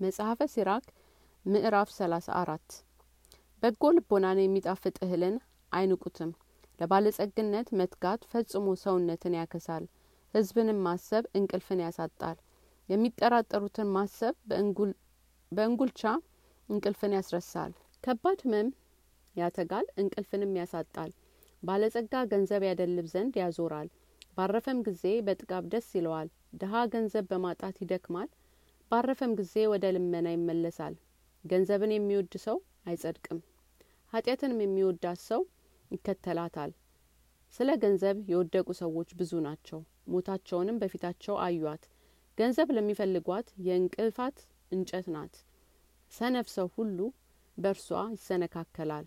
መጽሐፈ ሲራክ ምዕራፍ ሰላሳ አራት። በጎ ልቦናን የሚጣፍጥ እህልን አይንቁትም። ለባለጸግነት መትጋት ፈጽሞ ሰውነትን ያከሳል ህዝብንም ማሰብ እንቅልፍን ያሳጣል። የሚጠራጠሩትን ማሰብ በእንጉልቻ እንቅልፍን ያስረሳል። ከባድ ህመም ያተጋል እንቅልፍንም ያሳጣል። ባለጸጋ ገንዘብ ያደልብ ዘንድ ያዞራል። ባረፈም ጊዜ በጥጋብ ደስ ይለዋል። ድሀ ገንዘብ በማጣት ይደክማል ባረፈም ጊዜ ወደ ልመና ይመለሳል። ገንዘብን የሚወድ ሰው አይጸድቅም። ኃጢአትንም የሚወዳት ሰው ይከተላታል። ስለ ገንዘብ የወደቁ ሰዎች ብዙ ናቸው። ሞታቸውንም በፊታቸው አዩአት። ገንዘብ ለሚፈልጓት የእንቅልፋት እንጨት ናት። ሰነፍ ሰው ሁሉ በእርሷ ይሰነካከላል።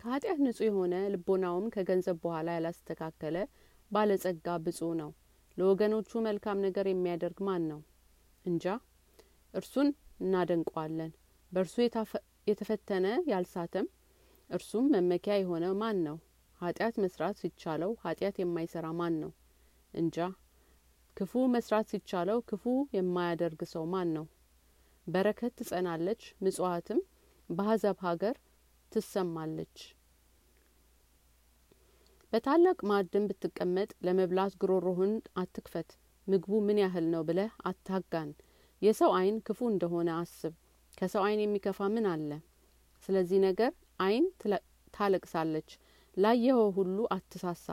ከኃጢአት ንጹህ የሆነ ልቦናውም ከገንዘብ በኋላ ያላስተካከለ ባለጸጋ ብፁ ነው። ለወገኖቹ መልካም ነገር የሚያደርግ ማን ነው? እንጃ እርሱን እናደንቀዋለን። በእርሱ የተፈተነ ያልሳተም እርሱም መመኪያ የሆነ ማን ነው? ኃጢአት መስራት ሲቻለው ኃጢአት የማይሰራ ማን ነው? እንጃ። ክፉ መስራት ሲቻለው ክፉ የማያደርግ ሰው ማን ነው? በረከት ትጸናለች ምጽዋትም በአሕዛብ ሀገር ትሰማለች። በታላቅ ማዕድን ብትቀመጥ ለመብላት ጉሮሮህን አትክፈት። ምግቡ ምን ያህል ነው ብለህ አታጋን የሰው አይን ክፉ እንደሆነ አስብ። ከሰው አይን የሚከፋ ምን አለ? ስለዚህ ነገር አይን ታለቅሳለች። ላየኸው ሁሉ አትሳሳ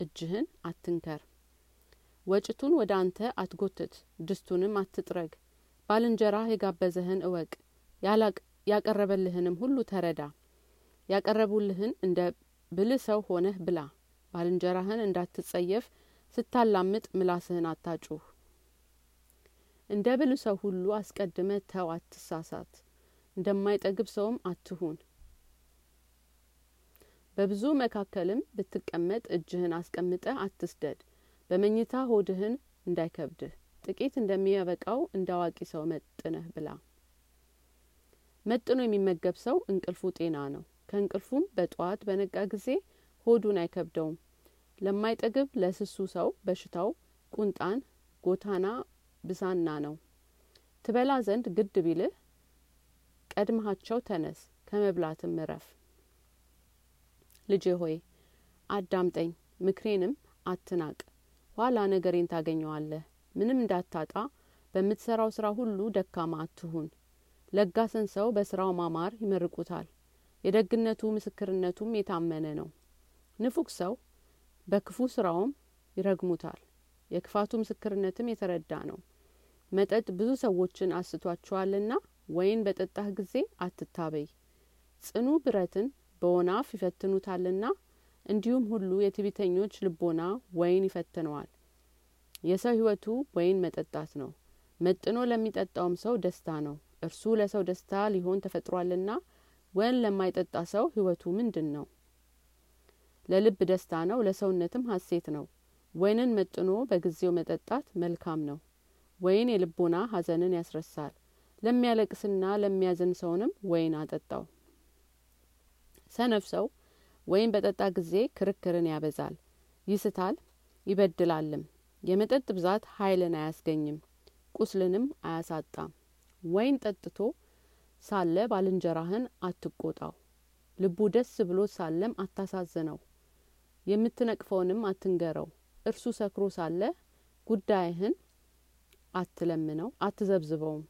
እጅህን አትንከር። ወጭቱን ወደ አንተ አትጐትት ድስቱንም አትጥረግ። ባልንጀራህ የጋበዘህን እወቅ። ያቀረበልህንም ሁሉ ተረዳ። ያቀረቡልህን እንደ ብልህ ሰው ሆነህ ብላ። ባልንጀራህን እንዳትጸየፍ ስታላምጥ ምላስህን አታጩህ እንደ ብልህ ሰው ሁሉ አስቀድመ ተው አትሳሳት። እንደማይጠግብ ሰውም አትሁን። በብዙ መካከልም ብትቀመጥ እጅህን አስቀምጠ አትስደድ። በመኝታ ሆድህን እንዳይከብድህ ጥቂት እንደሚያበቃው እንደ አዋቂ ሰው መጥነህ ብላ። መጥኖ የሚመገብ ሰው እንቅልፉ ጤና ነው። ከእንቅልፉም በጠዋት በነቃ ጊዜ ሆዱን አይከብደውም። ለማይጠግብ ለስሱ ሰው በሽታው ቁንጣን ጎታና ብሳና ነው። ትበላ ዘንድ ግድ ቢልህ ቀድመሃቸው ተነስ ከመብላትም እረፍ። ልጄ ሆይ አዳምጠኝ ምክሬንም አትናቅ። ኋላ ነገሬን ታገኘዋለህ። ምንም እንዳታጣ በምትሰራው ስራ ሁሉ ደካማ አትሁን። ለጋስን ሰው በስራው ማማር ይመርቁታል። የደግነቱ ምስክርነቱም የታመነ ነው። ንፉግ ሰው በክፉ ስራውም ይረግሙታል። የክፋቱ ምስክርነትም የተረዳ ነው መጠጥ ብዙ ሰዎችን አስቷቸዋልና ወይን በጠጣህ ጊዜ አትታበይ። ጽኑ ብረትን በወናፍ ይፈትኑታልና እንዲሁም ሁሉ የትቢተኞች ልቦና ወይን ይፈትነዋል። የሰው ህይወቱ ወይን መጠጣት ነው። መጥኖ ለሚጠጣውም ሰው ደስታ ነው። እርሱ ለሰው ደስታ ሊሆን ተፈጥሯልና ወይን ለማይጠጣ ሰው ህይወቱ ምንድን ነው ለልብ ደስታ ነው ለሰውነትም ሀሴት ነው። ወይንን መጥኖ በጊዜው መጠጣት መልካም ነው ወይን የልቦና ሀዘንን ያስረሳል። ለሚያለቅስና ለሚያዝን ሰውንም ወይን አጠጣው። ሰነፍ ሰው ወይን በጠጣ ጊዜ ክርክርን ያበዛል ይስታል ይበድላልም። የመጠጥ ብዛት ኃይልን አያስገኝም ቁስልንም አያሳጣም። ወይን ጠጥቶ ሳለ ባልንጀራህን አትቆጣው። ልቡ ደስ ብሎ ሳለም አታሳዝነው። የምትነቅፈውንም አትንገረው። እርሱ ሰክሮ ሳለ ጉዳይህን አትለምነው አትዘብዝበውም